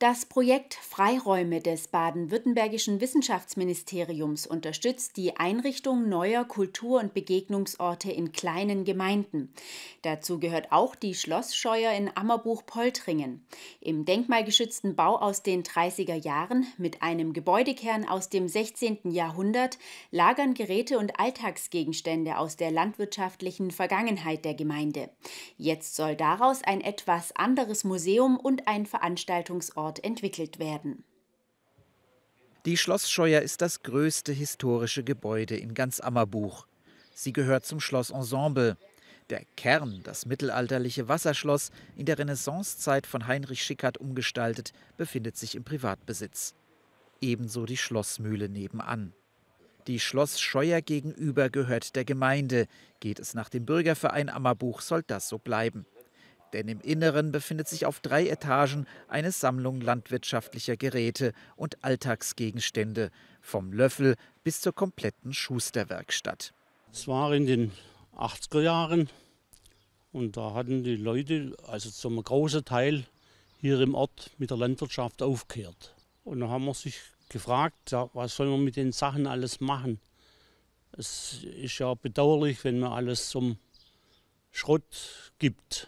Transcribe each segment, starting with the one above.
Das Projekt Freiräume des baden-württembergischen Wissenschaftsministeriums unterstützt die Einrichtung neuer Kultur- und Begegnungsorte in kleinen Gemeinden. Dazu gehört auch die Schlossscheuer in Ammerbuch-Poltringen. Im denkmalgeschützten Bau aus den 30er Jahren mit einem Gebäudekern aus dem 16. Jahrhundert lagern Geräte und Alltagsgegenstände aus der landwirtschaftlichen Vergangenheit der Gemeinde. Jetzt soll daraus ein etwas anderes Museum und ein Veranstaltungsort dort entwickelt werden. Die Schlossscheuer ist das größte historische Gebäude in ganz Ammerbuch. Sie gehört zum Schlossensemble. Der Kern, das mittelalterliche Wasserschloss, in der Renaissancezeit von Heinrich Schickert umgestaltet, befindet sich im Privatbesitz. Ebenso die Schlossmühle nebenan. Die Schlossscheuer gegenüber gehört der Gemeinde. Geht es nach dem Bürgerverein Ammerbuch, soll das so bleiben denn im Inneren befindet sich auf drei Etagen eine Sammlung landwirtschaftlicher Geräte und Alltagsgegenstände, vom Löffel bis zur kompletten Schusterwerkstatt. Es war in den 80er Jahren und da hatten die Leute, also zum großen Teil hier im Ort mit der Landwirtschaft aufgehört. Und da haben wir sich gefragt, was soll man mit den Sachen alles machen? Es ist ja bedauerlich, wenn man alles zum Schrott gibt.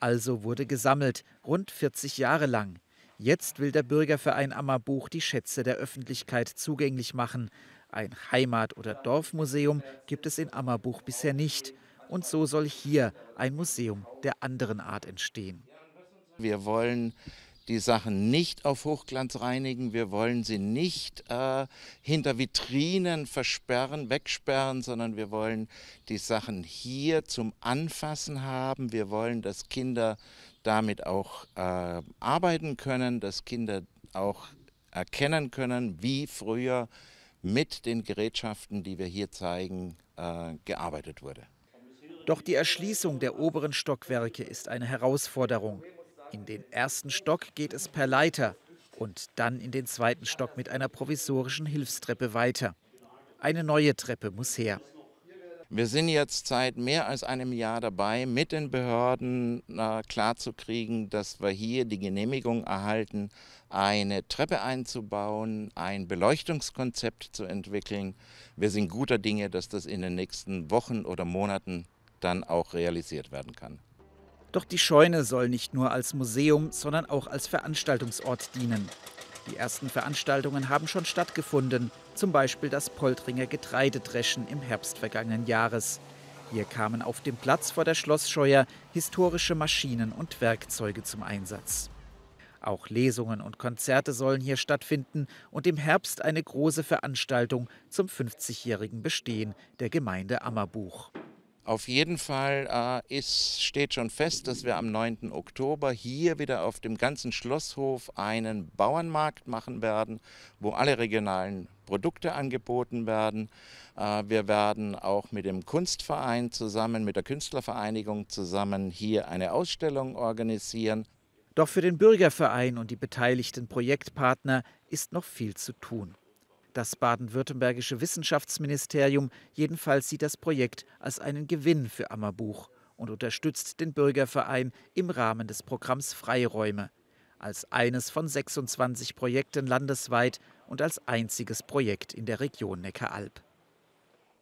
Also wurde gesammelt, rund 40 Jahre lang. Jetzt will der Bürgerverein Ammerbuch die Schätze der Öffentlichkeit zugänglich machen. Ein Heimat- oder Dorfmuseum gibt es in Ammerbuch bisher nicht. Und so soll hier ein Museum der anderen Art entstehen. Wir wollen die Sachen nicht auf Hochglanz reinigen. Wir wollen sie nicht äh, hinter Vitrinen versperren, wegsperren, sondern wir wollen die Sachen hier zum Anfassen haben. Wir wollen, dass Kinder damit auch äh, arbeiten können, dass Kinder auch erkennen können, wie früher mit den Gerätschaften, die wir hier zeigen, äh, gearbeitet wurde. Doch die Erschließung der oberen Stockwerke ist eine Herausforderung. In den ersten Stock geht es per Leiter und dann in den zweiten Stock mit einer provisorischen Hilfstreppe weiter. Eine neue Treppe muss her. Wir sind jetzt seit mehr als einem Jahr dabei, mit den Behörden äh, klarzukriegen, dass wir hier die Genehmigung erhalten, eine Treppe einzubauen, ein Beleuchtungskonzept zu entwickeln. Wir sind guter Dinge, dass das in den nächsten Wochen oder Monaten dann auch realisiert werden kann. Doch die Scheune soll nicht nur als Museum, sondern auch als Veranstaltungsort dienen. Die ersten Veranstaltungen haben schon stattgefunden, zum Beispiel das Poltringer Getreidedreschen im Herbst vergangenen Jahres. Hier kamen auf dem Platz vor der Schlossscheuer historische Maschinen und Werkzeuge zum Einsatz. Auch Lesungen und Konzerte sollen hier stattfinden und im Herbst eine große Veranstaltung zum 50-jährigen Bestehen der Gemeinde Ammerbuch. Auf jeden Fall äh, ist, steht schon fest, dass wir am 9. Oktober hier wieder auf dem ganzen Schlosshof einen Bauernmarkt machen werden, wo alle regionalen Produkte angeboten werden. Äh, wir werden auch mit dem Kunstverein zusammen, mit der Künstlervereinigung zusammen hier eine Ausstellung organisieren. Doch für den Bürgerverein und die beteiligten Projektpartner ist noch viel zu tun. Das baden-württembergische Wissenschaftsministerium jedenfalls sieht das Projekt als einen Gewinn für Ammerbuch und unterstützt den Bürgerverein im Rahmen des Programms Freiräume, als eines von 26 Projekten landesweit und als einziges Projekt in der Region Neckaralb.